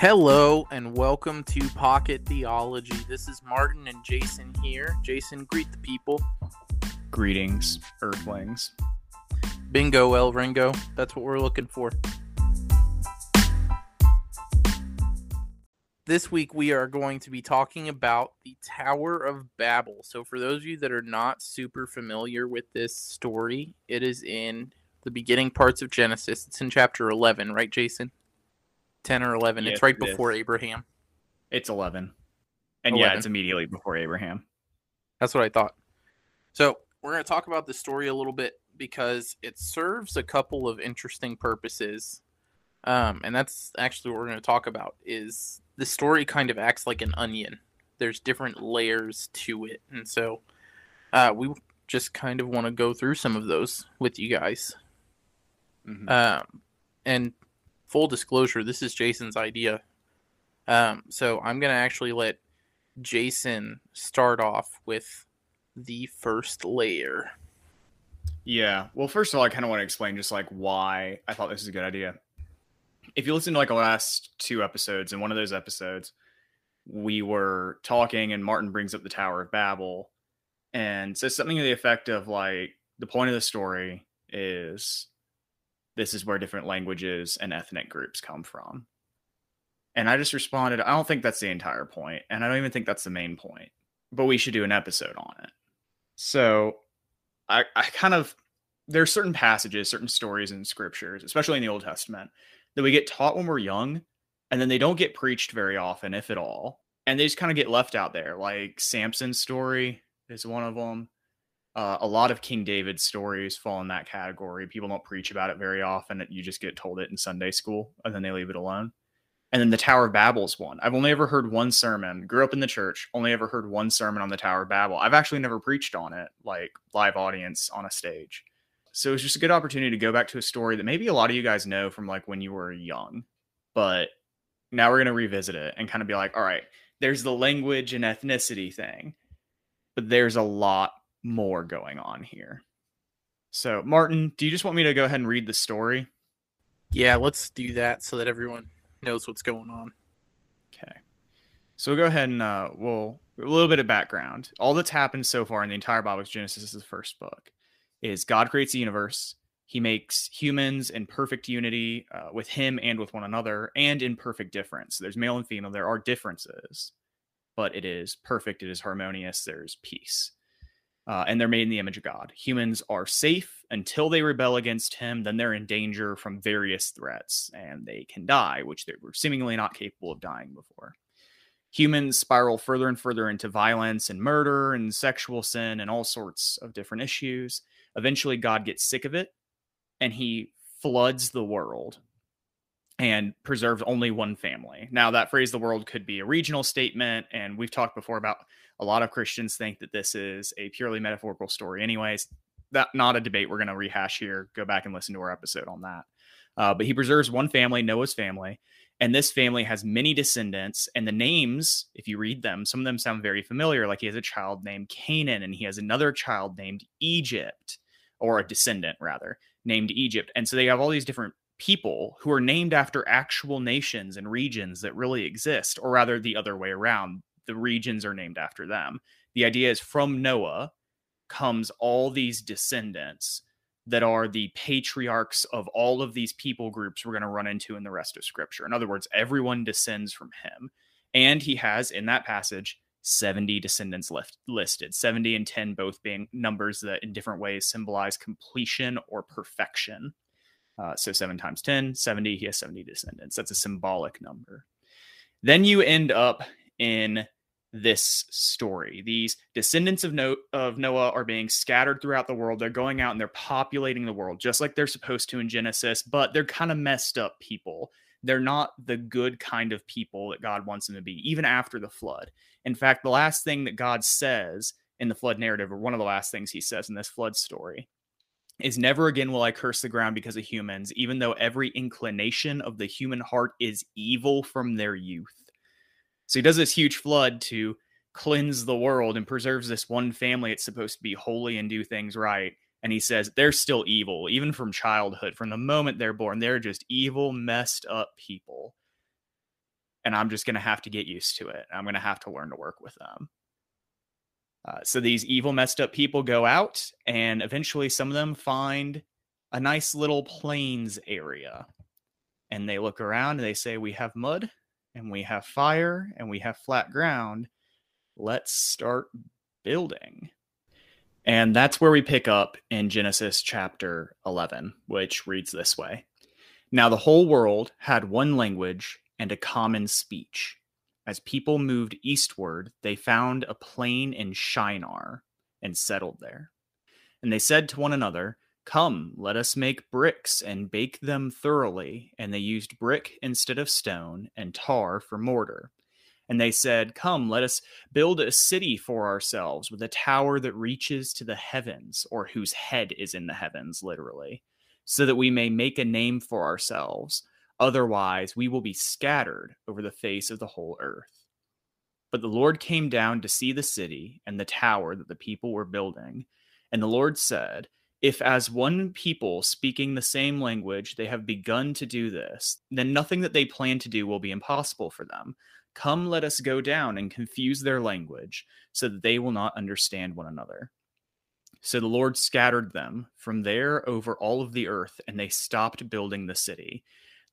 Hello and welcome to Pocket Theology. This is Martin and Jason here. Jason, greet the people. Greetings, Earthlings. Bingo, El Ringo. That's what we're looking for. This week we are going to be talking about the Tower of Babel. So, for those of you that are not super familiar with this story, it is in the beginning parts of Genesis. It's in chapter 11, right, Jason? 10 or 11. Yes, it's right it is. before Abraham. It's 11. And yeah, it's immediately before Abraham. That's what I thought. So we're going to talk about the story a little bit because it serves a couple of interesting purposes, um, and that's actually what we're going to talk about. Is the story kind of acts like an onion? There's different layers to it, and so uh, we just kind of want to go through some of those with you guys. Mhm. Um, and full disclosure, this is Jason's idea. Um, so I'm gonna actually let Jason start off with the first layer. Yeah. Well, first of all, I kind of want to explain just like why I thought this was a good idea. If you listen to like the last two episodes, in one of those episodes, we were talking and Martin brings up the Tower of Babel and says something to the effect of like the point of the story is this is where different languages and ethnic groups come from. And I just responded, I don't think that's the entire point, and I don't even think that's the main point. But we should do an episode on it. So I, I kind of there's certain passages, certain stories in scriptures, especially in the Old Testament, that we get taught when we're young, and then they don't get preached very often, if at all. And they just kind of get left out there. Like Samson's story is one of them. Uh, a lot of King David's stories fall in that category. People don't preach about it very often. You just get told it in Sunday school, and then they leave it alone. And then the Tower of Babel's one. I've only ever heard one sermon. Grew up in the church. Only ever heard one sermon on the Tower of Babel. I've actually never preached on it, like live audience on a stage. So it's just a good opportunity to go back to a story that maybe a lot of you guys know from like when you were young, but now we're gonna revisit it and kind of be like, all right, there's the language and ethnicity thing, but there's a lot more going on here. So, Martin, do you just want me to go ahead and read the story? Yeah, let's do that so that everyone knows what's going on. Okay. So we'll go ahead and uh, we'll a little bit of background. All that's happened so far in the entire Bible, 'cause Genesis is the first book, is God creates the universe. He makes humans in perfect unity uh, with Him and with one another, and in perfect difference. So there's male and female. There are differences, but it is perfect. It is harmonious. There's peace. Uh, and they're made in the image of God. Humans are safe until they rebel against Him. Then they're in danger from various threats, and they can die, which they were seemingly not capable of dying before humans spiral further and further into violence and murder and sexual sin and all sorts of different issues. Eventually, God gets sick of it and he floods the world and preserves only one family. Now, that phrase, the world, could be a regional statement. And we've talked before about a lot of Christians think that this is a purely metaphorical story. Anyways, that not a debate we're going to rehash here. Go back and listen to our episode on that. Uh, but he preserves one family, Noah's family, and this family has many descendants. And the names, if you read them, some of them sound very familiar. Like he has a child named Canaan, and he has another child named Egypt, or a descendant rather, named Egypt. And so they have all these different people who are named after actual nations and regions that really exist, or rather the other way around. The regions are named after them. The idea is from Noah comes all these descendants that are the patriarchs of all of these people groups we're going to run into in the rest of scripture. In other words, everyone descends from him. And he has in that passage 70 descendants left, listed, 70 and 10 both being numbers that in different ways symbolize completion or perfection. Uh, so 7 times 10, 70, he has 70 descendants. That's a symbolic number. Then you end up in this story. These descendants of, no- of Noah are being scattered throughout the world. They're going out and they're populating the world just like they're supposed to in Genesis, but they're kind of messed up people. They're not the good kind of people that God wants them to be, even after the flood. In fact, the last thing that God says in the flood narrative, or one of the last things he says in this flood story, is never again will I curse the ground because of humans, even though every inclination of the human heart is evil from their youth. So he does this huge flood to cleanse the world and preserves this one family it's supposed to be holy and do things right. And he says they're still evil, even from childhood. From the moment they're born, they're just evil, messed up people. and I'm just going to have to get used to it. I'm going to have to learn to work with them. Uh, so these evil, messed up people go out, and eventually some of them find a nice little plains area. And they look around and they say, We have mud, and we have fire, and we have flat ground. Let's start building. And that's where we pick up in Genesis chapter 11, which reads this way Now the whole world had one language and a common speech. As people moved eastward, they found a plain in Shinar and settled there. And they said to one another, Come, let us make bricks and bake them thoroughly. And they used brick instead of stone and tar for mortar. And they said, Come, let us build a city for ourselves with a tower that reaches to the heavens, or whose head is in the heavens, literally, so that we may make a name for ourselves. Otherwise, we will be scattered over the face of the whole earth. But the Lord came down to see the city and the tower that the people were building. And the Lord said, If as one people speaking the same language they have begun to do this, then nothing that they plan to do will be impossible for them. Come, let us go down and confuse their language, so that they will not understand one another. So the Lord scattered them from there over all of the earth, and they stopped building the city.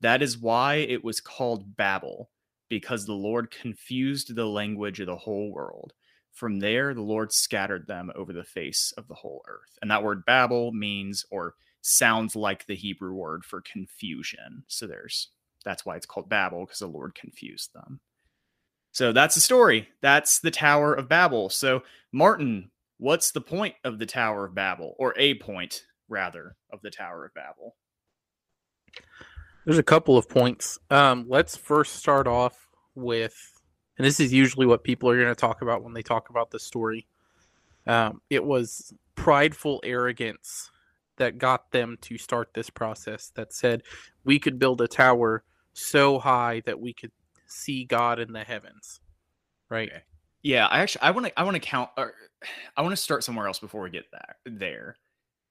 That is why it was called Babel, because the Lord confused the language of the whole world. From there, the Lord scattered them over the face of the whole earth. And that word Babel means or sounds like the Hebrew word for confusion. So there's that's why it's called Babel, because the Lord confused them. So that's the story. That's the Tower of Babel. So, Martin, what's the point of the Tower of Babel, or a point rather of the Tower of Babel? There's a couple of points. Um, let's first start off with, and this is usually what people are going to talk about when they talk about the story. Um, it was prideful arrogance that got them to start this process that said we could build a tower so high that we could see God in the heavens. Right. Okay. Yeah, I actually I want to I want to count or I want to start somewhere else before we get that there.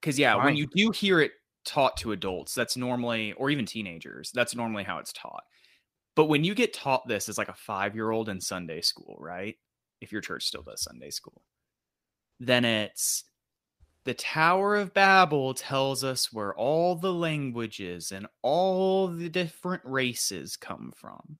Cuz yeah, Fine. when you do hear it taught to adults. That's normally, or even teenagers, that's normally how it's taught. But when you get taught this as like a five year old in Sunday school, right? If your church still mm-hmm. does Sunday school, then it's the Tower of Babel tells us where all the languages and all the different races come from.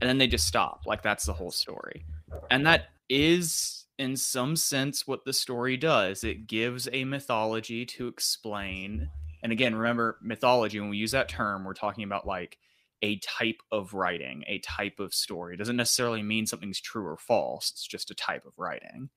And then they just stop. Like that's the whole story. And that is, in some sense, what the story does. It gives a mythology to explain and again, remember mythology, when we use that term, we're talking about like a type of writing, a type of story. It doesn't necessarily mean something's true or false, it's just a type of writing.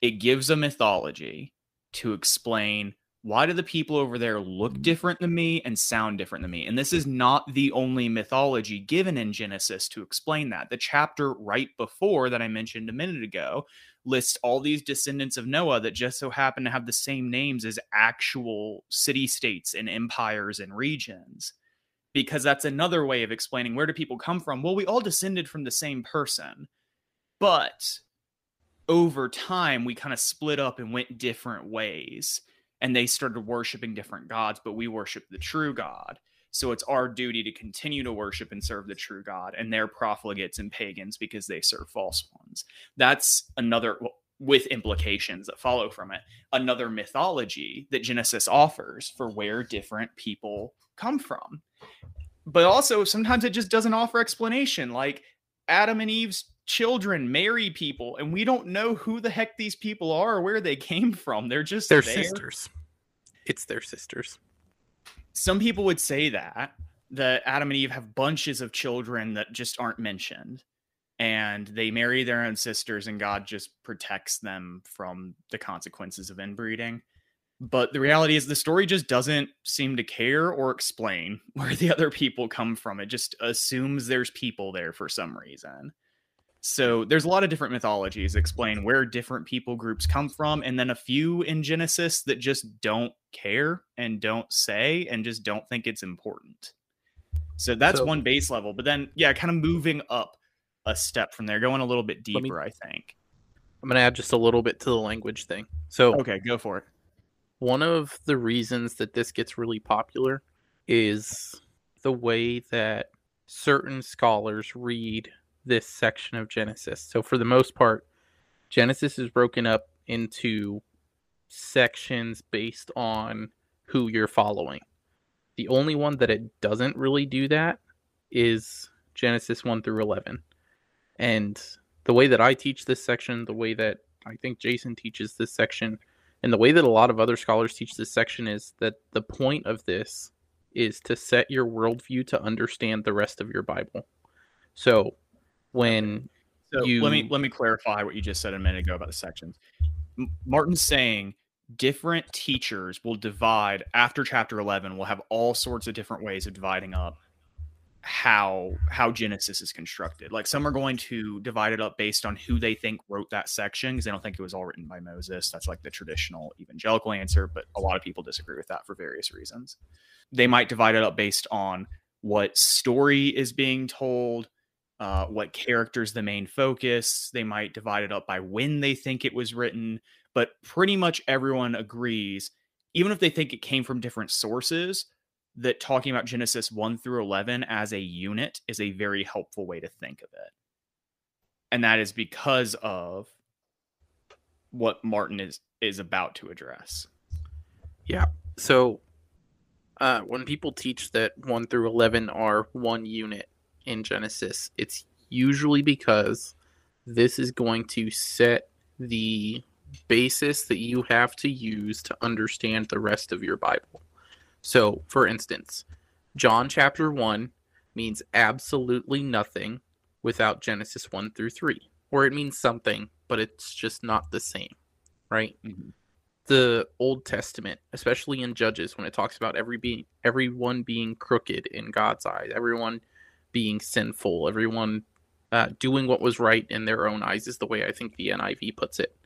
It gives a mythology to explain why do the people over there look mm-hmm. different than me and sound different than me? And this is not the only mythology given in Genesis to explain that. The chapter right before that I mentioned a minute ago lists all these descendants of Noah that just so happen to have the same names as actual city states and empires and regions. Because that's another way of explaining where do people come from? Well, we all descended from the same person. But over time, we kind of split up and went different ways. And they started worshiping different gods, but we worship the true God. So it's our duty to continue to worship and serve the true God, and they're profligates and pagans because they serve false ones. That's another, with implications that follow from it, another mythology that Genesis offers for where different people come from. But also, sometimes it just doesn't offer explanation. Like Adam and Eve's children marry people, and we don't know who the heck these people are or where they came from. They're just their sisters. It's their sisters some people would say that that Adam and Eve have bunches of children that just aren't mentioned and they marry their own sisters and God just protects them from the consequences of inbreeding. But the reality is the story just doesn't seem to care or explain where the other people come from. It just assumes there's people there for some reason. So there's a lot of different mythologies explain where different people groups come from, and then a few in Genesis that just don't care and don't say and just don't think it's important. So that's so, one base level. But then, yeah, kind of moving up a step from there, going a little bit deeper, me, I think. I'm going to add just a little bit to the language thing. So, okay, go for it. One of the reasons that this gets really popular is the way that certain scholars read this section of Genesis. So for the most part, Genesis is broken up into sections based on who you're following. The only one that it doesn't really do that is Genesis 1 through 11. And the way that I teach this section, the way that I think Jason teaches this section, and the way that a lot of other scholars teach this section is that the point of this is to set your worldview to understand the rest of your Bible. So when so you... let me let me clarify what you just said a minute ago about the sections. Martin's saying different teachers will divide after chapter 11 will have all sorts of different ways of dividing up how how Genesis is constructed. Like some are going to divide it up based on who they think wrote that section because they don't think it was all written by Moses. That's like the traditional evangelical answer, but a lot of people disagree with that for various reasons. They might divide it up based on what story is being told, uh, what characters the main focus. They might divide it up by when they think it was written, but pretty much everyone agrees, even if they think it came from different sources, that talking about Genesis 1 through 11 as a unit is a very helpful way to think of it. And that is because of what Martin is is about to address. Yeah. So uh, when people teach that 1 through 11 are one unit in Genesis, it's usually because this is going to set the basis that you have to use to understand the rest of your Bible. So, for instance, John chapter 1 means absolutely nothing without Genesis 1 through 3, or it means something, but it's just not the same, right? Mm-hmm. The Old Testament, especially in Judges, when it talks about every being, everyone being crooked in God's eyes, everyone being sinful, everyone uh, doing what was right in their own eyes, is the way I think the NIV puts it.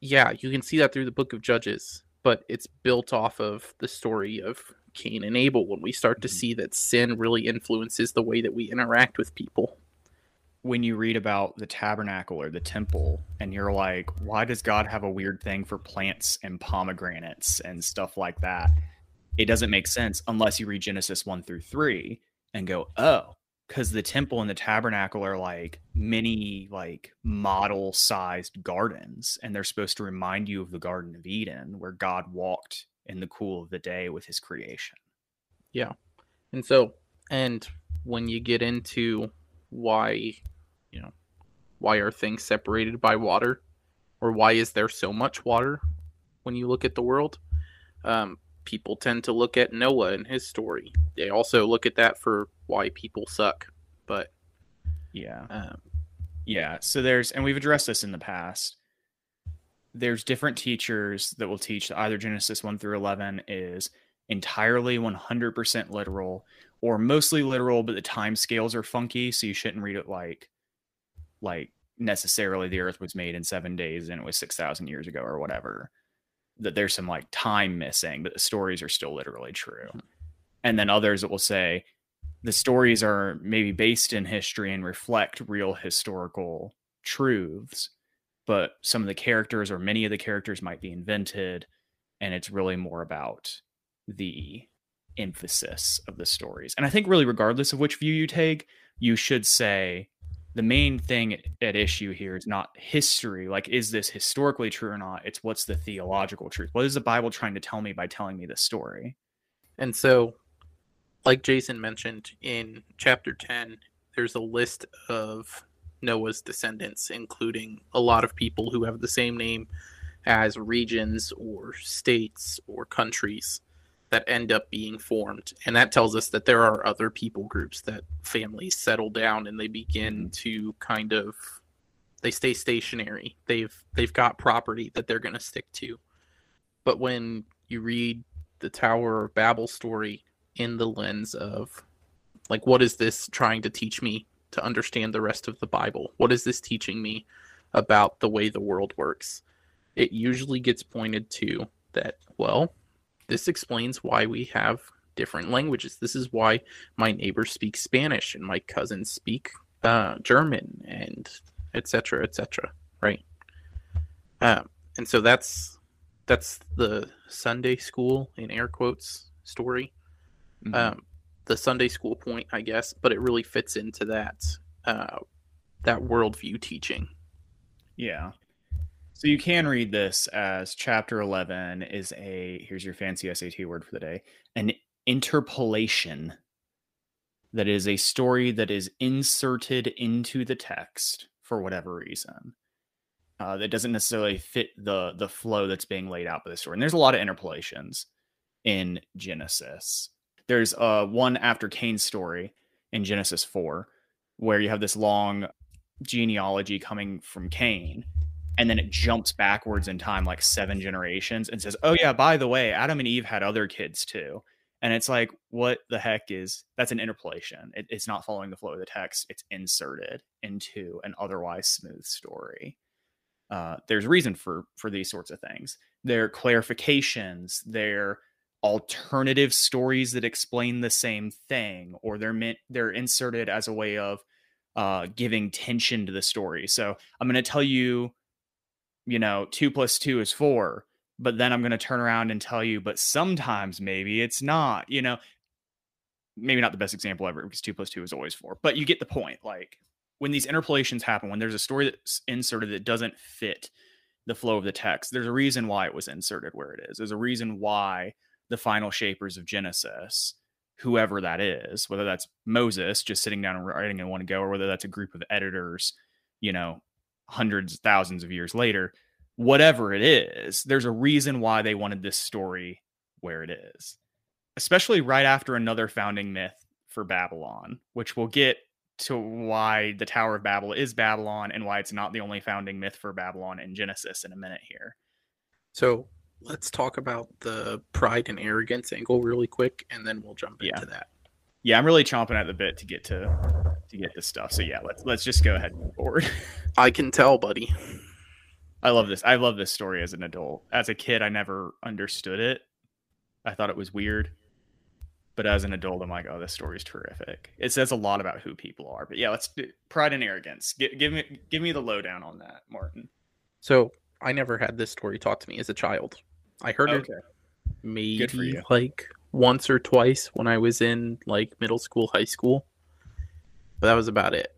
Yeah, you can see that through the book of Judges but it's built off of the story of Cain and Abel when we start to mm-hmm. see that sin really influences the way that we interact with people. When you read about the tabernacle or the temple, and you're like, why does God have a weird thing for plants and pomegranates and stuff like that? It doesn't make sense unless you read Genesis 1 through 3 and go, oh, because the temple and the tabernacle are like mini like model sized gardens and they're supposed to remind you of the garden of eden where god walked in the cool of the day with his creation. Yeah. And so and when you get into why you know why are things separated by water or why is there so much water when you look at the world um, people tend to look at Noah and his story. They also look at that for why people suck. But yeah, um, yeah. So there's, and we've addressed this in the past. There's different teachers that will teach that either Genesis one through eleven is entirely 100% literal or mostly literal, but the time scales are funky, so you shouldn't read it like like necessarily the earth was made in seven days and it was 6,000 years ago or whatever that there's some like time missing, but the stories are still literally true. Mm-hmm. And then others that will say the stories are maybe based in history and reflect real historical truths, but some of the characters or many of the characters might be invented, and it's really more about the emphasis of the stories. And I think really regardless of which view you take, you should say the main thing at issue here is not history like is this historically true or not? It's what's the theological truth? What is the bible trying to tell me by telling me this story? And so like jason mentioned in chapter 10 there's a list of noah's descendants including a lot of people who have the same name as regions or states or countries that end up being formed. And that tells us that there are other people groups that families settle down and they begin mm-hmm. to kind of they stay stationary. They've they've got property that they're going to stick to. But when you read the tower of babel story in the lens of like what is this trying to teach me to understand the rest of the bible? What is this teaching me about the way the world works? It usually gets pointed to that well this explains why we have different languages. This is why my neighbors speak Spanish and my cousins speak uh, German and etc. etc. Right? Um, and so that's that's the Sunday school in air quotes story. Mm-hmm. Um, the Sunday school point, I guess, but it really fits into that uh, that worldview teaching. Yeah. So you can read this as chapter 11 is a here's your fancy SAT word for the day, an interpolation that is a story that is inserted into the text for whatever reason. Uh, that doesn't necessarily fit the the flow that's being laid out by the story. And there's a lot of interpolations in Genesis. There's uh, one after Cain's story in Genesis 4, where you have this long genealogy coming from Cain, and then it jumps backwards in time like seven generations and says, "Oh yeah, by the way, Adam and Eve had other kids too." And it's like, what the heck is that's an interpolation? It, it's not following the flow of the text. It's inserted into an otherwise smooth story. Uh, there's reason for for these sorts of things. They're clarifications. They're alternative stories that explain the same thing, or they're meant they're inserted as a way of uh, giving tension to the story. So I'm going to tell you, you know, two plus two is four, but then I'm going to turn around and tell you, but sometimes maybe it's not, you know, maybe not the best example ever because two plus two is always four, but you get the point. Like when these interpolations happen, when there's a story that's inserted that doesn't fit the flow of the text, there's a reason why it was inserted where it is. There's a reason why the final shapers of Genesis whoever that is, whether that's Moses just sitting down and writing in one go, or whether that's a group of editors, you know, hundreds, thousands of years later, whatever it is, there's a reason why they wanted this story where it is, especially right after another founding myth for Babylon, which we'll get to why the Tower of Babel is Babylon and why it's not the only founding myth for Babylon in Genesis in a minute here. So let's talk about the pride and arrogance angle really quick, and then we'll jump yeah. into that. Yeah, I'm really chomping at the bit to get to to get this stuff. So yeah, let's let's just go ahead and move forward. I can tell, buddy. I love this. I love this story as an adult. As a kid, I never understood it. I thought it was weird. But as an adult, I'm like, oh, this story is terrific. It says a lot about who people are. But yeah, let's do pride and arrogance. Give, give me give me the lowdown on that, Martin. So I never had this story taught to me as a child. I heard okay. it maybe like once or twice when I was in like middle school, high school. But that was about it.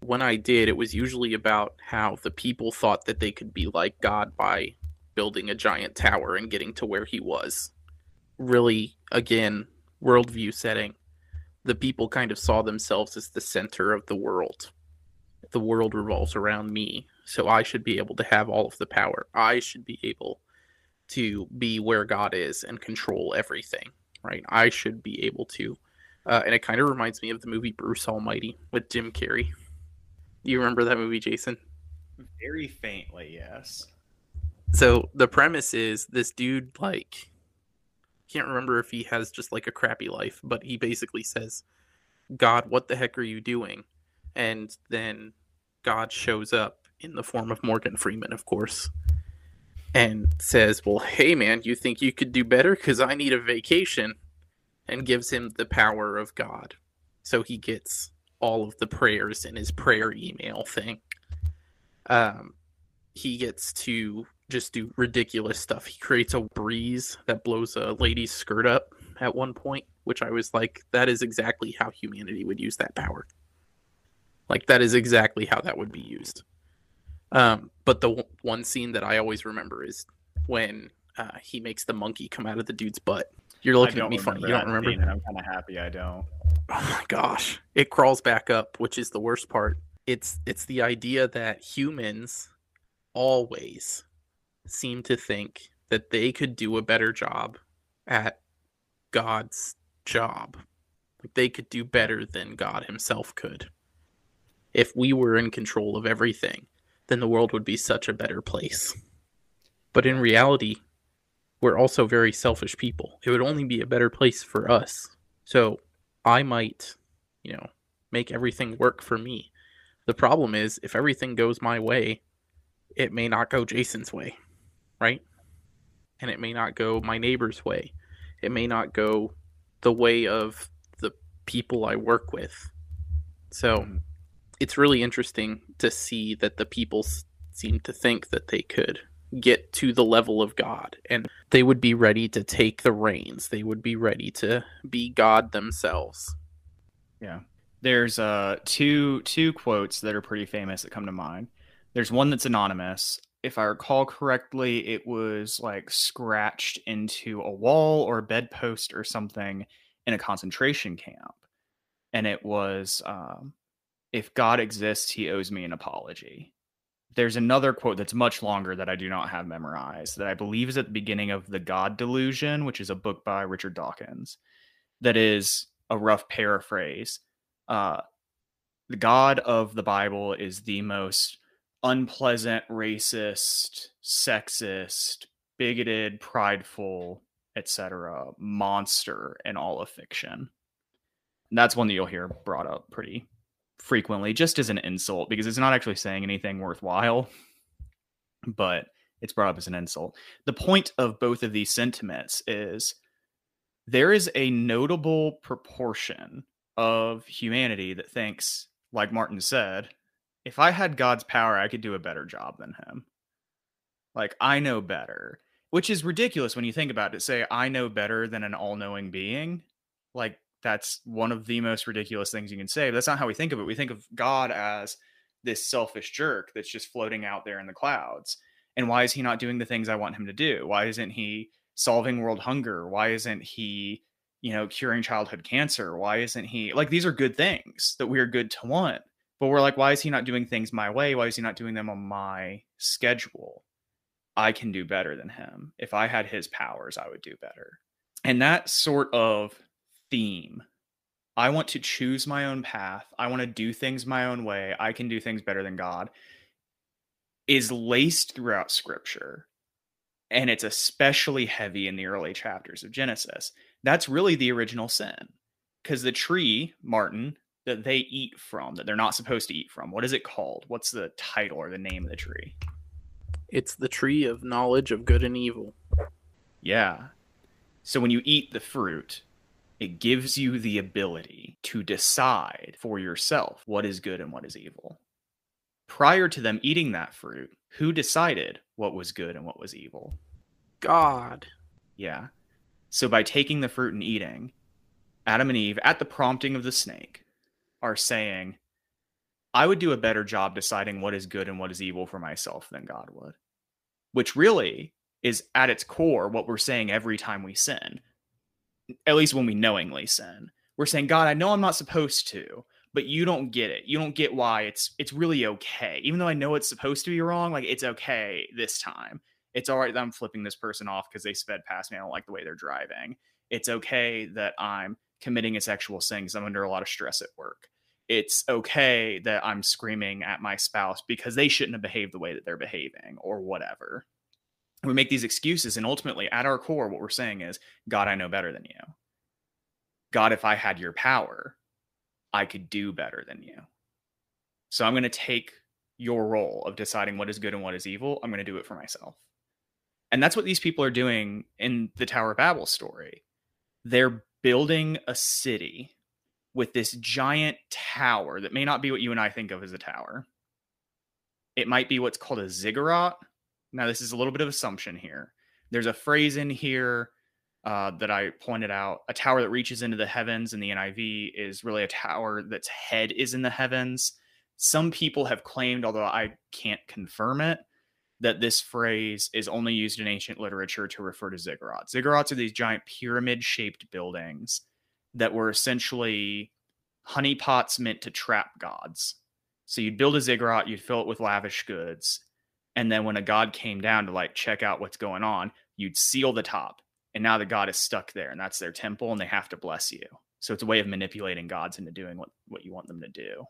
When I did, it was usually about how the people thought that they could be like God by building a giant tower and getting to where he was. Really, again, worldview setting. The people kind of saw themselves as the center of the world. The world revolves around me, so I should be able to have all of the power. I should be able to be where God is and control everything, right? I should be able to. Uh, and it kind of reminds me of the movie Bruce Almighty with Jim Carrey. Do you remember that movie, Jason? Very faintly, yes. So the premise is this dude, like, can't remember if he has just like a crappy life, but he basically says, God, what the heck are you doing? And then God shows up in the form of Morgan Freeman, of course and says, Well, hey, man, you think you could do better? Because I need a vacation. And gives him the power of God. So he gets all of the prayers in his prayer email thing. Um, he gets to just do ridiculous stuff. He creates a breeze that blows a lady's skirt up at one point, which I was like, that is exactly how humanity would use that power. Like, that is exactly how that would be used. Um, but the w- one scene that I always remember is when uh, he makes the monkey come out of the dude's butt. You're looking at me funny. You don't remember? Scene, I'm kind of happy I don't. Oh my gosh! It crawls back up, which is the worst part. It's it's the idea that humans always seem to think that they could do a better job at God's job. Like they could do better than God himself could. If we were in control of everything, then the world would be such a better place. But in reality, we're also very selfish people. It would only be a better place for us. So I might, you know, make everything work for me. The problem is, if everything goes my way, it may not go Jason's way, right? And it may not go my neighbor's way. It may not go the way of the people I work with. So it's really interesting to see that the people seem to think that they could get to the level of God and they would be ready to take the reins. They would be ready to be God themselves. Yeah. There's uh two two quotes that are pretty famous that come to mind. There's one that's anonymous. If I recall correctly, it was like scratched into a wall or a bedpost or something in a concentration camp. And it was um, if God exists, he owes me an apology. There's another quote that's much longer that I do not have memorized that I believe is at the beginning of The God Delusion, which is a book by Richard Dawkins, that is a rough paraphrase. Uh, the God of the Bible is the most unpleasant, racist, sexist, bigoted, prideful, etc. monster in all of fiction. And that's one that you'll hear brought up pretty frequently, just as an insult, because it's not actually saying anything worthwhile, but it's brought up as an insult. The point of both of these sentiments is there is a notable proportion of humanity that thinks, like Martin said, if I had God's power, I could do a better job than him. Like, I know better, which is ridiculous when you think about it. Say, I know better than an all knowing being. Like, that's one of the most ridiculous things you can say. But that's not how we think of it. We think of God as this selfish jerk that's just floating out there in the clouds. And why is he not doing the things I want him to do? Why isn't he solving world hunger? Why isn't he, you know, curing childhood cancer? Why isn't he like these are good things that we are good to want? But we're like, why is he not doing things my way? Why is he not doing them on my schedule? I can do better than him. If I had his powers, I would do better. And that sort of theme. I want to choose my own path. I want to do things my own way. I can do things better than God. Is laced throughout scripture. And it's especially heavy in the early chapters of Genesis. That's really the original sin. Because the tree, Martin, that they eat from, that they're not supposed to eat from, what is it called? What's the title or the name of the tree? It's the tree of knowledge of good and evil. Yeah. So when you eat the fruit, it gives you the ability to decide for yourself what is good and what is evil. Prior to them eating that fruit, who decided what was good and what was evil? God. Yeah. So by taking the fruit and eating, Adam and Eve, at the prompting of the snake, are saying, I would do a better job deciding what is good and what is evil for myself than God would. Which really is at its core what we're saying every time we sin at least when we knowingly sin. We're saying, God, I know I'm not supposed to, but you don't get it. You don't get why it's it's really okay. Even though I know it's supposed to be wrong, like it's okay this time. It's all right that I'm flipping this person off because they sped past me. I don't like the way they're driving. It's okay that I'm committing a sexual sin because I'm under a lot of stress at work. It's okay that I'm screaming at my spouse because they shouldn't have behaved the way that they're behaving or whatever we make these excuses and ultimately at our core what we're saying is god i know better than you. God if i had your power i could do better than you. So i'm going to take your role of deciding what is good and what is evil i'm going to do it for myself. And that's what these people are doing in the tower of babel story. They're building a city with this giant tower that may not be what you and i think of as a tower. It might be what's called a ziggurat now, this is a little bit of assumption here. There's a phrase in here uh, that I pointed out. A tower that reaches into the heavens in the NIV is really a tower that's head is in the heavens. Some people have claimed, although I can't confirm it, that this phrase is only used in ancient literature to refer to ziggurats. Ziggurats are these giant pyramid shaped buildings that were essentially honeypots meant to trap gods. So you'd build a ziggurat, you'd fill it with lavish goods, and then when a god came down to like check out what's going on, you'd seal the top. And now the god is stuck there and that's their temple and they have to bless you. So it's a way of manipulating gods into doing what, what you want them to do.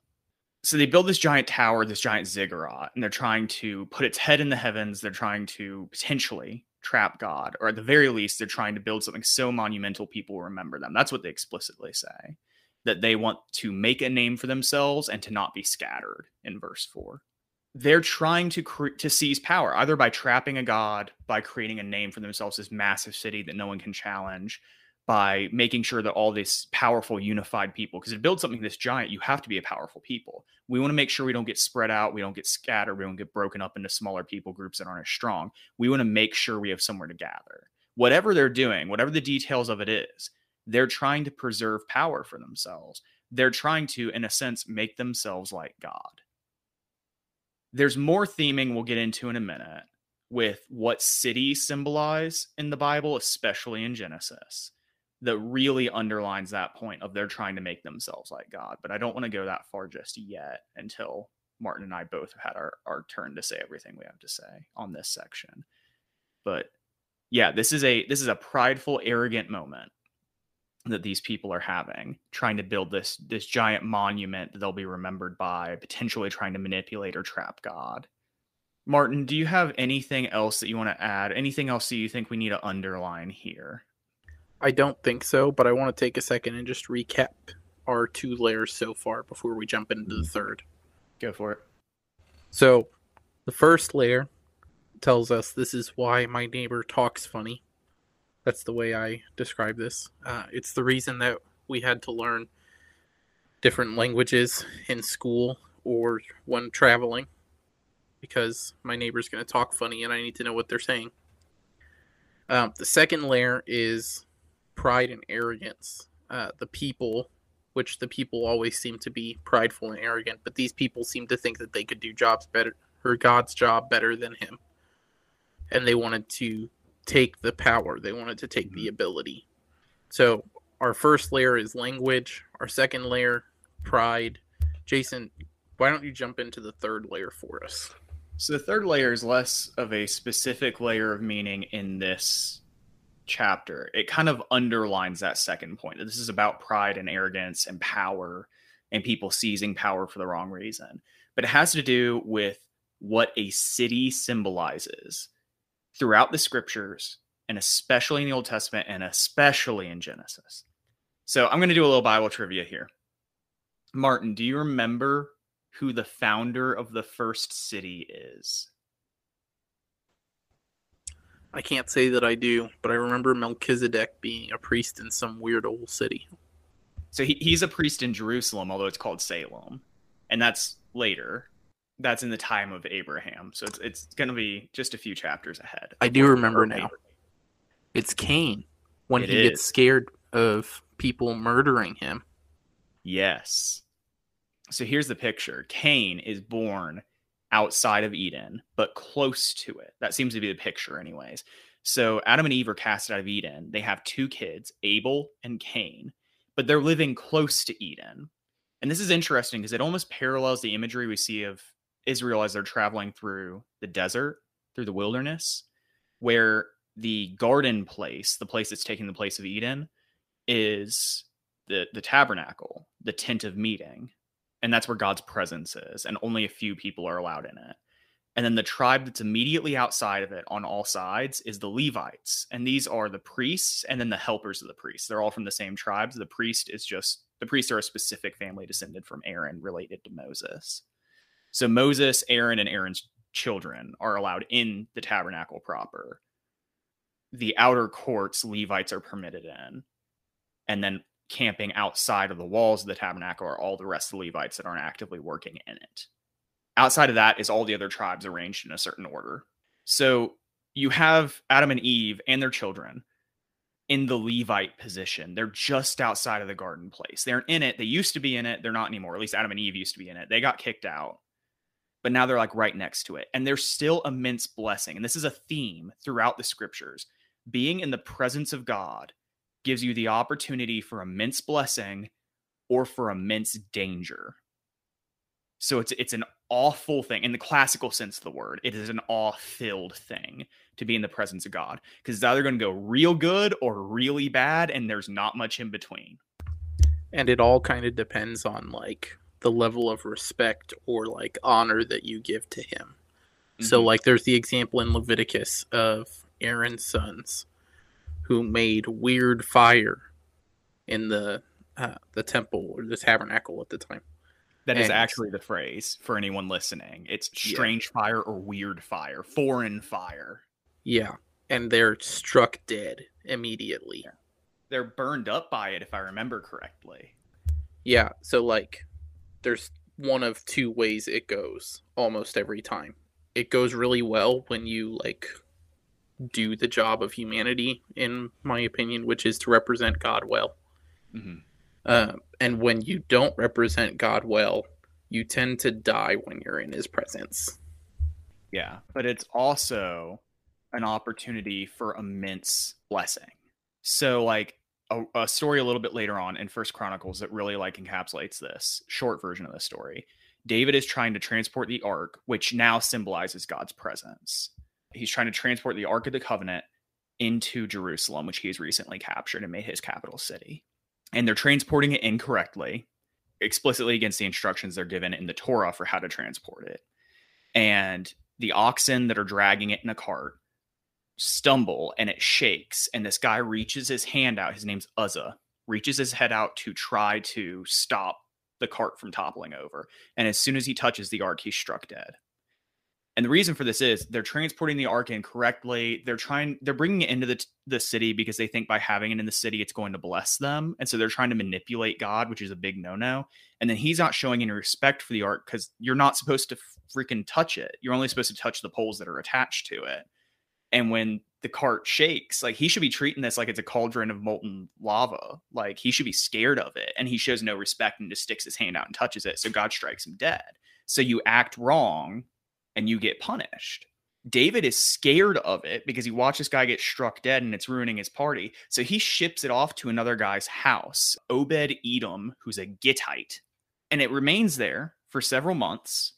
So they build this giant tower, this giant ziggurat, and they're trying to put its head in the heavens. They're trying to potentially trap God, or at the very least, they're trying to build something so monumental people remember them. That's what they explicitly say. That they want to make a name for themselves and to not be scattered in verse 4 they're trying to cre- to seize power either by trapping a god by creating a name for themselves this massive city that no one can challenge by making sure that all this powerful unified people because to build something this giant you have to be a powerful people. We want to make sure we don't get spread out we don't get scattered we don't get broken up into smaller people groups that aren't as strong. We want to make sure we have somewhere to gather. Whatever they're doing whatever the details of it is they're trying to preserve power for themselves. They're trying to in a sense make themselves like god there's more theming we'll get into in a minute with what cities symbolize in the bible especially in genesis that really underlines that point of they're trying to make themselves like God. But I don't want to go that far just yet until Martin and I both have had our, our turn to say everything we have to say on this section. But yeah, this is a this is a prideful, arrogant moment that these people are having, trying to build this this giant monument that they'll be remembered by, potentially trying to manipulate or trap God. Martin, do you have anything else that you want to add? Anything else that you think we need to underline here? I don't think so, but I want to take a second and just recap our two layers so far before we jump into the third. Go for it. So, the first layer tells us this is why my neighbor talks funny. That's the way I describe this. Uh, it's the reason that we had to learn different languages in school or when traveling because my neighbor's going to talk funny and I need to know what they're saying. Um, the second layer is pride and arrogance. Uh, the people, which the people always seem to be prideful and arrogant, but these people seem to think that they could do jobs better, or God's job better than him. And they wanted to take the power, they wanted to take mm-hmm. the ability. So, our first layer is language, our second layer, pride. Jason, why don't you jump into the third layer for us? So, the third layer is less of a specific layer of meaning in this chapter, it kind of underlines that second point that this is about pride and arrogance and power and people seizing power for the wrong reason. But it has to do with what a city symbolizes throughout the scriptures, and especially in the Old Testament and especially in Genesis. So I'm going to do a little Bible trivia here. Martin, do you remember who the founder of the first city is? I can't say that I do, but I remember Melchizedek being a priest in some weird old city. So he, he's a priest in Jerusalem, although it's called Salem, and that's later. That's in the time of Abraham, so it's it's going to be just a few chapters ahead. I do remember now. Abraham. It's Cain when it he is. gets scared of people murdering him. Yes. So here's the picture. Cain is born outside of Eden, but close to it. That seems to be the picture, anyways. So Adam and Eve are cast out of Eden. They have two kids, Abel and Cain, but they're living close to Eden. And this is interesting because it almost parallels the imagery we see of Israel as they're traveling through the desert, through the wilderness, where the garden place, the place that's taking the place of Eden, is the the tabernacle, the tent of meeting and that's where God's presence is, and only a few people are allowed in it. And then the tribe that's immediately outside of it on all sides is the Levites. And these are the priests and then the helpers of the priests. They're all from the same tribes. The priest is just, the priests are a specific family descended from Aaron related to Moses. So Moses, Aaron, and Aaron's children are allowed in the tabernacle proper. The outer courts, Levites are permitted in. And then camping outside of the walls of the tabernacle are all the rest of the Levites that aren't actively working in it. Outside of that is all the other tribes arranged in a certain order. So you have Adam and Eve and their children in the Levite position. They're just outside of the garden place. They're in it. They used to be in it. They're not anymore. At least Adam and Eve used to be in it. They got kicked out. But now they're like right next to it. And there's still immense blessing. And this is a theme throughout the scriptures. Being in the presence of God gives you the opportunity for immense blessing or for immense danger. So it's it's an awful thing in the classical sense of the word. It is an awe-filled thing to be in the presence of God because it's either going to go real good or really bad, and there's not much in between. And it all kind of depends on like the level of respect or like honor that you give to him. Mm-hmm. So like there's the example in Leviticus of Aaron's sons who made weird fire in the uh, the temple or the tabernacle at the time. That and, is actually the phrase for anyone listening. It's strange yeah. fire or weird fire, foreign fire. Yeah, and they're struck dead immediately. Yeah. they're burned up by it if I remember correctly. Yeah, so like there's one of two ways it goes almost every time. It goes really well when you like do the job of humanity, in my opinion, which is to represent God well. Mm-hmm. Uh, and when you don't represent God well, you tend to die when you're in His presence. Yeah, but it's also an opportunity for immense blessing. So, like a, a story a little bit later on in First Chronicles that really like encapsulates this short version of the story. David is trying to transport the ark, which now symbolizes God's presence. He's trying to transport the Ark of the Covenant into Jerusalem, which he has recently captured and made his capital city. And they're transporting it incorrectly, explicitly against the instructions they're given in the Torah for how to transport it. And the oxen that are dragging it in a cart stumble and it shakes. And this guy reaches his hand out. His name's Uzzah, reaches his head out to try to stop the cart from toppling over. And as soon as he touches the ark, he's struck dead. And the reason for this is they're transporting the ark incorrectly. They're trying, they're bringing it into the, the city because they think by having it in the city, it's going to bless them. And so they're trying to manipulate God, which is a big no no. And then he's not showing any respect for the ark because you're not supposed to freaking touch it. You're only supposed to touch the poles that are attached to it. And when the cart shakes, like he should be treating this like it's a cauldron of molten lava. Like he should be scared of it. And he shows no respect and just sticks his hand out and touches it. So God strikes him dead. So you act wrong and you get punished. David is scared of it because he watched this guy get struck dead and it's ruining his party. So he ships it off to another guy's house, Obed Edom, who's a Gittite. And it remains there for several months.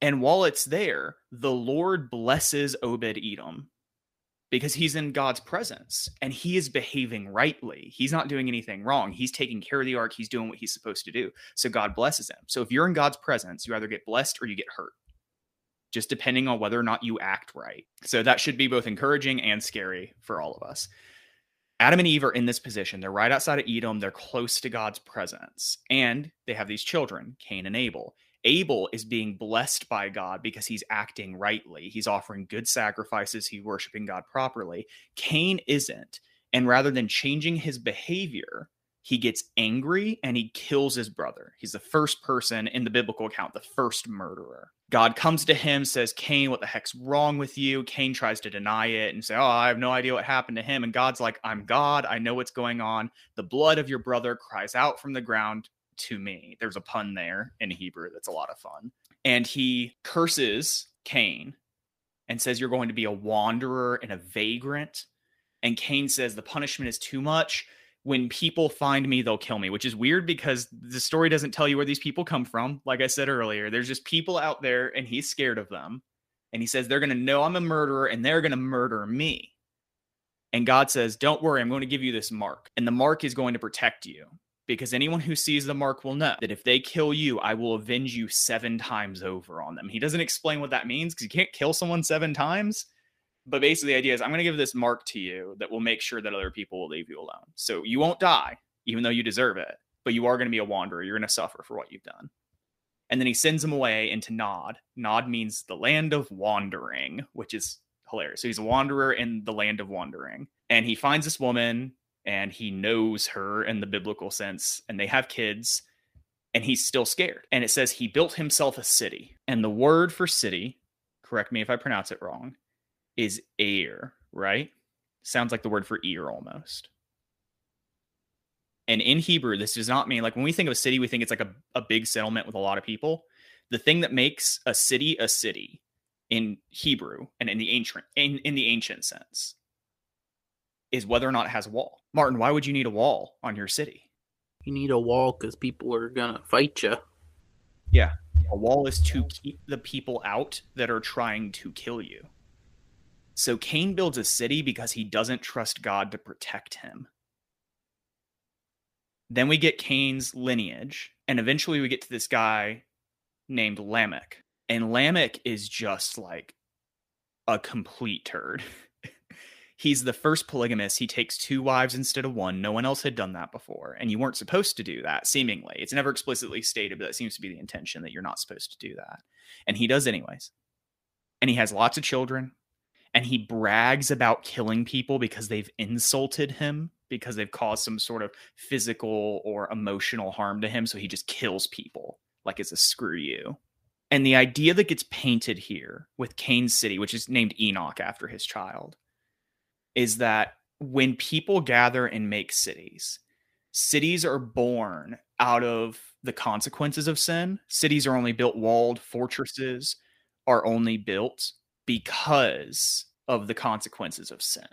And while it's there, the Lord blesses Obed Edom because he's in God's presence and he is behaving rightly. He's not doing anything wrong. He's taking care of the ark. He's doing what he's supposed to do. So God blesses him. So if you're in God's presence, you either get blessed or you get hurt just depending on whether or not you act right. So that should be both encouraging and scary for all of us. Adam and Eve are in this position. They're right outside of Eden. They're close to God's presence. And they have these children, Cain and Abel. Abel is being blessed by God because he's acting rightly. He's offering good sacrifices. He's worshiping God properly. Cain isn't. And rather than changing his behavior, he gets angry and he kills his brother. He's the first person in the biblical account, the first murderer. God comes to him, says, Cain, what the heck's wrong with you? Cain tries to deny it and say, Oh, I have no idea what happened to him. And God's like, I'm God. I know what's going on. The blood of your brother cries out from the ground to me. There's a pun there in Hebrew that's a lot of fun. And he curses Cain and says, You're going to be a wanderer and a vagrant. And Cain says, The punishment is too much when people find me, they'll kill me, which is weird because the story doesn't tell you where these people come from. Like I said earlier, there's just people out there and he's scared of them. And he says, they're going to know I'm a murderer and they're going to murder me. And God says, Don't worry, I'm going to give you this mark. And the mark is going to protect you because anyone who sees the mark will know that if they kill you, I will avenge you seven times over on them. He doesn't explain what that means because you can't kill someone seven times. But basically the idea is i'm going to give this mark to you that will make sure that other people will leave you alone. So you won't die even though you deserve it but you are going to be a wanderer. You're going to suffer for what you've done. And then he sends him away into nod. Nod means the land of wandering which is hilarious. So he's a wanderer in the land of wandering. And he finds this woman and he knows her in the biblical sense and they have kids and he's still scared and it says he built himself a city and the word for city correct me if i pronounce it wrong is air, right? Sounds like the word for ear almost. And in Hebrew, this does not mean like when we think of a city, we think it's like a, a big settlement with a lot of people. The thing that makes a city a city in Hebrew and in the ancient in, in the ancient sense is whether or not it has a wall. Martin, why would you need a wall on your city? You need a wall because people are gonna fight you. Yeah, a wall is to keep the people out that are trying to kill you. So Cain builds a city because he doesn't trust God to protect him. Then we get Cain's lineage, and eventually we get to this guy named Lamech. And Lamech is just like a complete turd. He's the first polygamist. He takes two wives instead of one. No one else had done that before. And you weren't supposed to do that, seemingly. It's never explicitly stated, but that seems to be the intention that you're not supposed to do that. And he does, anyways. And he has lots of children and he brags about killing people because they've insulted him because they've caused some sort of physical or emotional harm to him. So he just kills people like it's a screw you. And the idea that gets painted here with Cain City, which is named Enoch after his child, is that when people gather and make cities, cities are born out of the consequences of sin. Cities are only built walled, fortresses are only built because of the consequences of sin.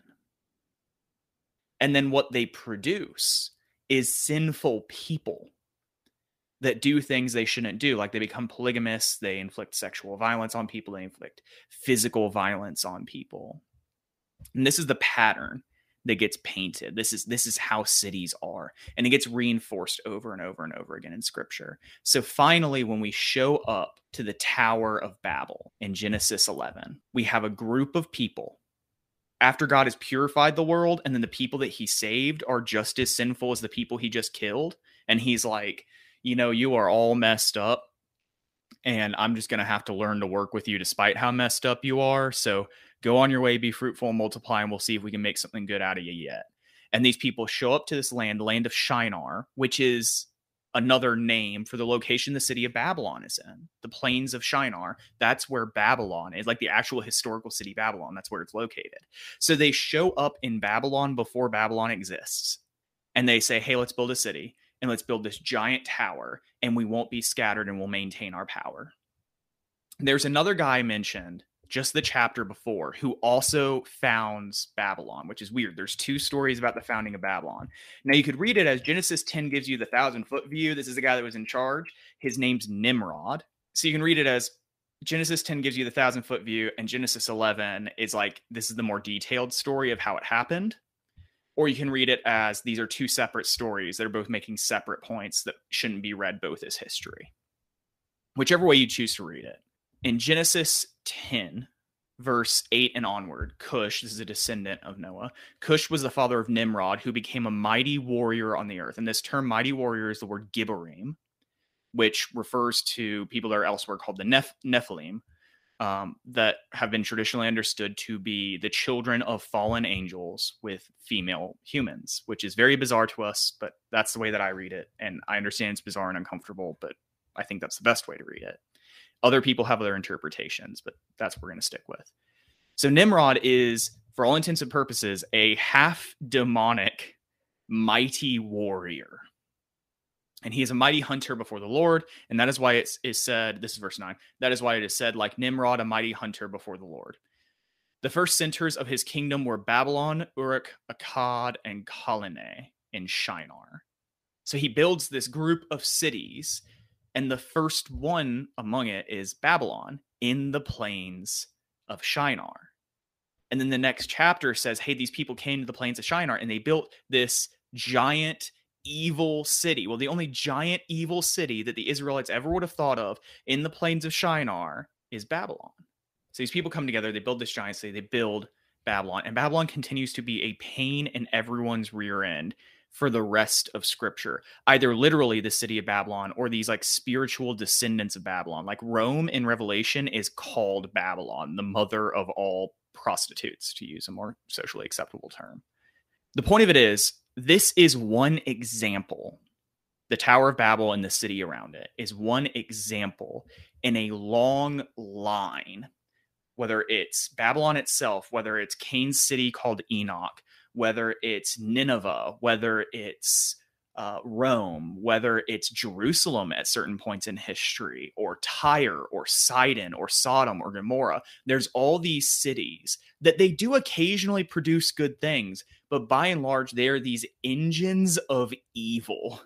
And then what they produce is sinful people that do things they shouldn't do. Like they become polygamists, they inflict sexual violence on people, they inflict physical violence on people. And this is the pattern that gets painted. This is this is how cities are. And it gets reinforced over and over and over again in scripture. So finally, when we show up to the Tower of Babel in Genesis 11, we have a group of people after God has purified the world, and then the people that he saved are just as sinful as the people he just killed. And he's like, you know, you are all messed up. And I'm just going to have to learn to work with you despite how messed up you are. So go on your way, be fruitful and multiply, and we'll see if we can make something good out of you yet. And these people show up to this land, land of Shinar, which is another name for the location the city of Babylon is in, the plains of Shinar. That's where Babylon is, like the actual historical city Babylon. That's where it's located. So they show up in Babylon before Babylon exists. And they say, hey, let's build a city and let's build this giant tower and we won't be scattered and we'll maintain our power. There's another guy mentioned just the chapter before who also founds Babylon, which is weird. There's two stories about the founding of Babylon. Now you could read it as Genesis 10 gives you the thousand foot view. This is the guy that was in charge. His name's Nimrod. So you can read it as Genesis 10 gives you the thousand foot view, and Genesis 11 is like this is the more detailed story of how it happened. Or you can read it as these are two separate stories that are both making separate points that shouldn't be read both as history. Whichever way you choose to read it in Genesis 10, verse 8 and onward, Cush, this is a descendant of Noah, Cush was the father of Nimrod, who became a mighty warrior on the earth. And this term, mighty warrior, is the word Gibborim, which refers to people that are elsewhere called the Neph- Nephilim, um, that have been traditionally understood to be the children of fallen angels with female humans, which is very bizarre to us, but that's the way that I read it. And I understand it's bizarre and uncomfortable, but I think that's the best way to read it. Other people have other interpretations, but that's what we're going to stick with. So Nimrod is, for all intents and purposes, a half demonic, mighty warrior. And he is a mighty hunter before the Lord. And that is why it is said, this is verse 9, that is why it is said, like Nimrod, a mighty hunter before the Lord. The first centers of his kingdom were Babylon, Uruk, Akkad, and Calneh in Shinar. So he builds this group of cities and the first one among it is Babylon in the plains of Shinar. And then the next chapter says, hey, these people came to the plains of Shinar and they built this giant evil city. Well, the only giant evil city that the Israelites ever would have thought of in the plains of Shinar is Babylon. So these people come together, they build this giant city, they build Babylon, and Babylon continues to be a pain in everyone's rear end for the rest of scripture either literally the city of babylon or these like spiritual descendants of babylon like rome in revelation is called babylon the mother of all prostitutes to use a more socially acceptable term the point of it is this is one example the tower of babel and the city around it is one example in a long line whether it's babylon itself whether it's cain's city called enoch whether it's Nineveh, whether it's uh, Rome, whether it's Jerusalem at certain points in history, or Tyre, or Sidon, or Sodom, or Gomorrah. There's all these cities that they do occasionally produce good things, but by and large, they are these engines of evil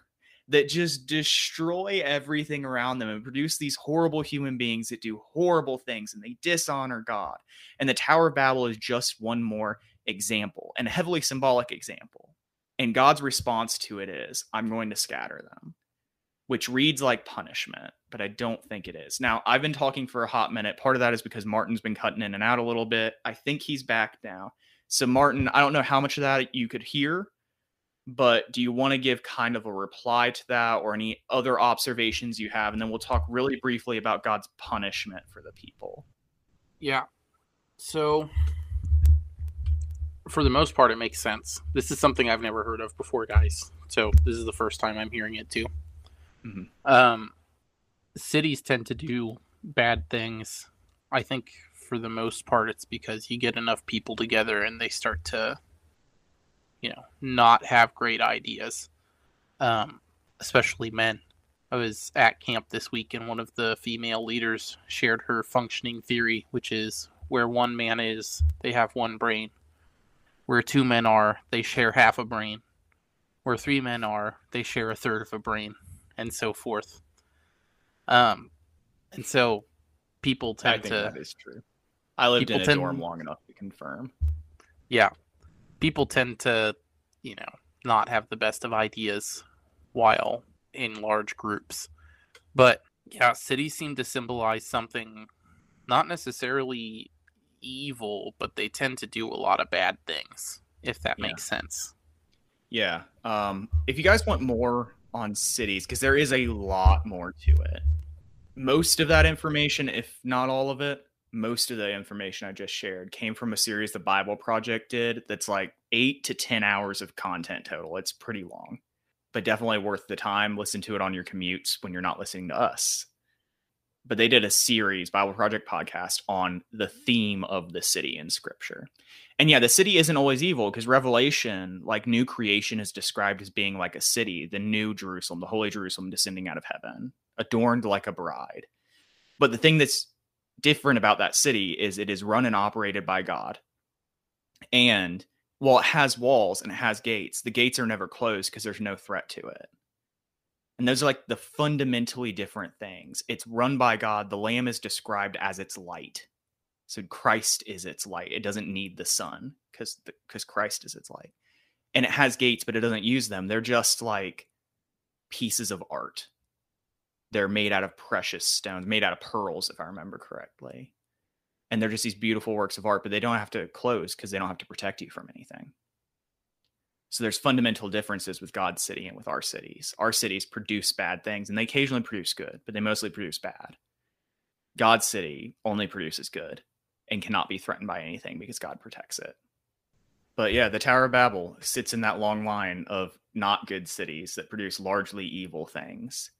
that just destroy everything around them and produce these horrible human beings that do horrible things and they dishonor God. And the Tower of Babel is just one more example and a heavily symbolic example. And God's response to it is, I'm going to scatter them, which reads like punishment, but I don't think it is. Now, I've been talking for a hot minute. Part of that is because Martin's been cutting in and out a little bit. I think he's back now. So, Martin, I don't know how much of that you could hear, but do you want to give kind of a reply to that or any other observations you have? And then we'll talk really briefly about God's punishment for the people. Yeah. So for the most part, it makes sense. This is something I've never heard of before, guys. So this is the first time I'm hearing it too. Mm-hmm. Um, cities tend to do bad things. I think for the most part, it's because you get enough people together and they start to, you know, not have great ideas, um, especially men. I was at camp this week and one of the female leaders shared her functioning theory, which is where one man is, they have one brain. Where two men are, they share half a brain. Where three men are, they share a third of a brain, and so forth. Um, and so people tend I think to. That is true. I lived in a tend, dorm long enough to confirm. Yeah, people tend to, you know, not have the best of ideas while in large groups. But yeah, cities seem to symbolize something not necessarily evil, but they tend to do a lot of bad things, if that yeah. makes sense. Yeah. Um, if you guys want more on cities, because there is a lot more to it, most of that information, if not all of it, most of the information I just shared came from a series the Bible Project did that's like eight to 10 hours of content total. It's pretty long but definitely worth the time. Listen to it on your commutes when you're not listening to us. But they did a series, Bible Project podcast, on the theme of the city in scripture. And yeah, the city isn't always evil because Revelation, like new creation, is described as being like a city, the new Jerusalem, the holy Jerusalem descending out of heaven, adorned like a bride. But the thing that's different about that city is it is run and operated by God. And while it has walls and it has gates. The gates are never closed because there's no threat to it. And those are like the fundamentally different things. It's run by God. The Lamb is described as its light. So Christ is its light. It doesn't need the sun because because Christ is its light. And it has gates, but it doesn't use them. They're just like pieces of art. They're made out of precious stones, made out of pearls, if I remember correctly. And they're just these beautiful works of art but they don't have to close because they don't have to protect you from anything. So there's fundamental differences with god's city and with our cities. Our cities produce bad things and they occasionally produce good but they mostly produce bad. God's city only produces good and cannot be threatened by anything because god protects it. But yeah the tower of babel sits in that long line of not good cities that produce largely evil things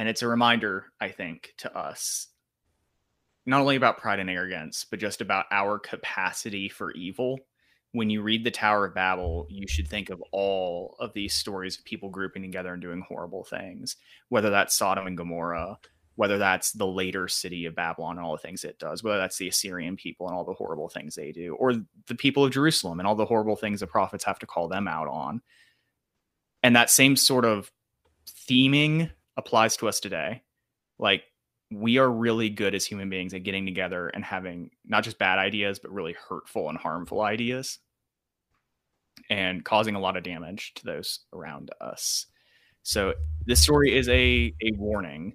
and it's a reminder i think to us not only about pride and arrogance, but just about our capacity for evil. When you read the Tower of Babel, you should think of all of these stories of people grouping together and doing horrible things, whether that's Sodom and Gomorrah, whether that's the later city of Babylon and all the things it does, whether that's the Assyrian people and all the horrible things they do, or the people of Jerusalem and all the horrible things the prophets have to call them out on. And that same sort of theming applies to us today. Like we are really good as human beings at getting together and having not just bad ideas, but really hurtful and harmful ideas and causing a lot of damage to those around us. So this story is a, a warning.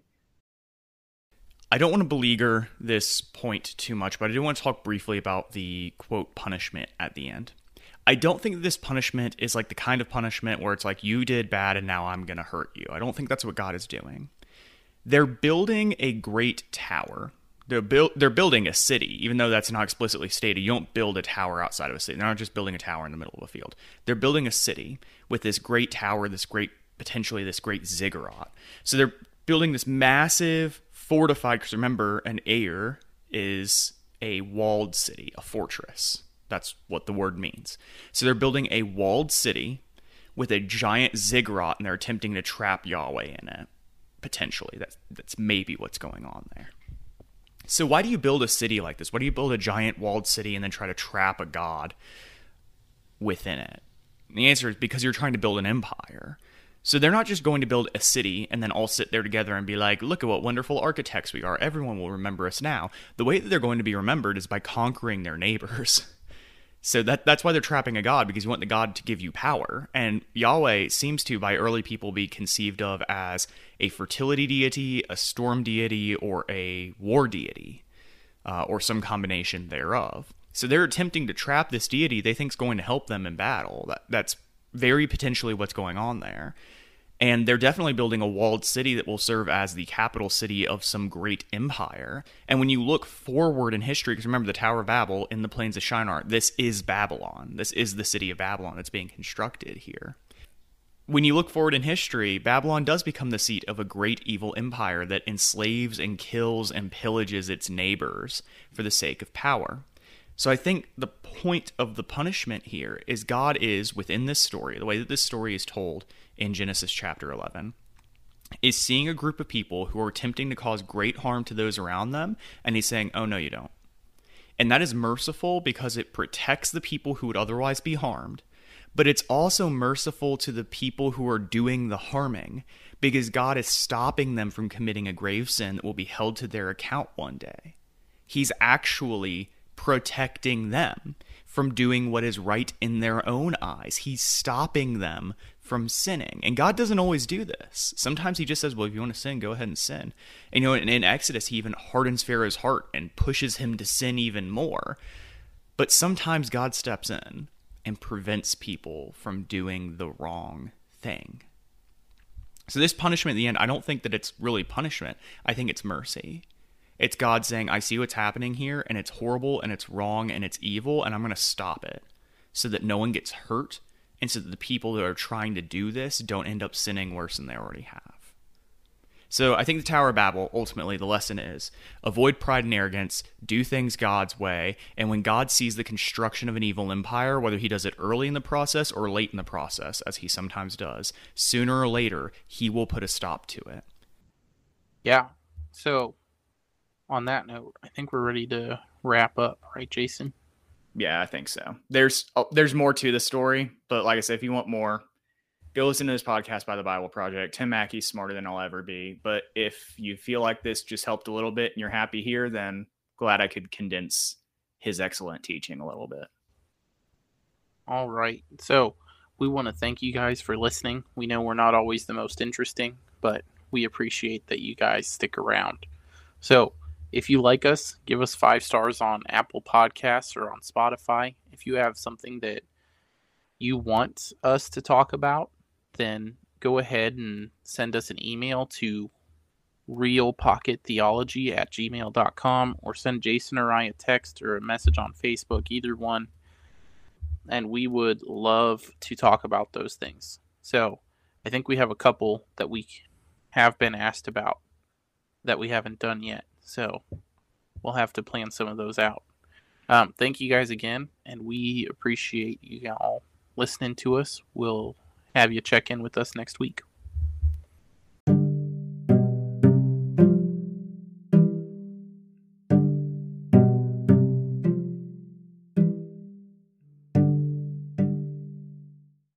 I don't want to beleaguer this point too much, but I do want to talk briefly about the quote punishment at the end. I don't think this punishment is like the kind of punishment where it's like you did bad and now I'm going to hurt you. I don't think that's what God is doing. They're building a great tower. They're, build, they're building a city, even though that's not explicitly stated. You don't build a tower outside of a city. They're not just building a tower in the middle of a field. They're building a city with this great tower, this great, potentially this great ziggurat. So they're building this massive fortified, because remember, an Aer is a walled city, a fortress. That's what the word means. So they're building a walled city with a giant ziggurat and they're attempting to trap Yahweh in it potentially. That's that's maybe what's going on there. So why do you build a city like this? Why do you build a giant walled city and then try to trap a god within it? And the answer is because you're trying to build an empire. So they're not just going to build a city and then all sit there together and be like, look at what wonderful architects we are. Everyone will remember us now. The way that they're going to be remembered is by conquering their neighbors. So that that's why they're trapping a god because you want the god to give you power. And Yahweh seems to by early people be conceived of as a fertility deity, a storm deity, or a war deity, uh, or some combination thereof. So they're attempting to trap this deity they think is going to help them in battle. That that's very potentially what's going on there. And they're definitely building a walled city that will serve as the capital city of some great empire. And when you look forward in history, because remember the Tower of Babel in the plains of Shinar, this is Babylon. This is the city of Babylon that's being constructed here. When you look forward in history, Babylon does become the seat of a great evil empire that enslaves and kills and pillages its neighbors for the sake of power. So I think the point of the punishment here is God is within this story, the way that this story is told in Genesis chapter 11, is seeing a group of people who are attempting to cause great harm to those around them, and he's saying, Oh, no, you don't. And that is merciful because it protects the people who would otherwise be harmed, but it's also merciful to the people who are doing the harming because God is stopping them from committing a grave sin that will be held to their account one day. He's actually protecting them from doing what is right in their own eyes. He's stopping them from sinning. And God doesn't always do this. Sometimes he just says, well, if you want to sin, go ahead and sin. And you know, in, in Exodus, he even hardens Pharaoh's heart and pushes him to sin even more. But sometimes God steps in and prevents people from doing the wrong thing. So, this punishment at the end, I don't think that it's really punishment. I think it's mercy. It's God saying, I see what's happening here, and it's horrible, and it's wrong, and it's evil, and I'm going to stop it so that no one gets hurt, and so that the people that are trying to do this don't end up sinning worse than they already have. So I think the Tower of Babel, ultimately, the lesson is avoid pride and arrogance, do things God's way, and when God sees the construction of an evil empire, whether he does it early in the process or late in the process, as he sometimes does, sooner or later, he will put a stop to it. Yeah. So on that note, I think we're ready to wrap up, right, Jason? Yeah, I think so. There's oh, there's more to the story, but like I said, if you want more, go listen to this podcast by the Bible Project. Tim Mackie's smarter than I'll ever be. But if you feel like this just helped a little bit and you're happy here, then glad I could condense his excellent teaching a little bit. All right. So we want to thank you guys for listening. We know we're not always the most interesting, but we appreciate that you guys stick around. So if you like us, give us five stars on Apple Podcasts or on Spotify. If you have something that you want us to talk about, then go ahead and send us an email to realpockettheology at gmail.com or send Jason or I a text or a message on Facebook, either one. And we would love to talk about those things. So I think we have a couple that we have been asked about that we haven't done yet. So we'll have to plan some of those out. Um, thank you guys again, and we appreciate you all listening to us. We'll have you check in with us next week.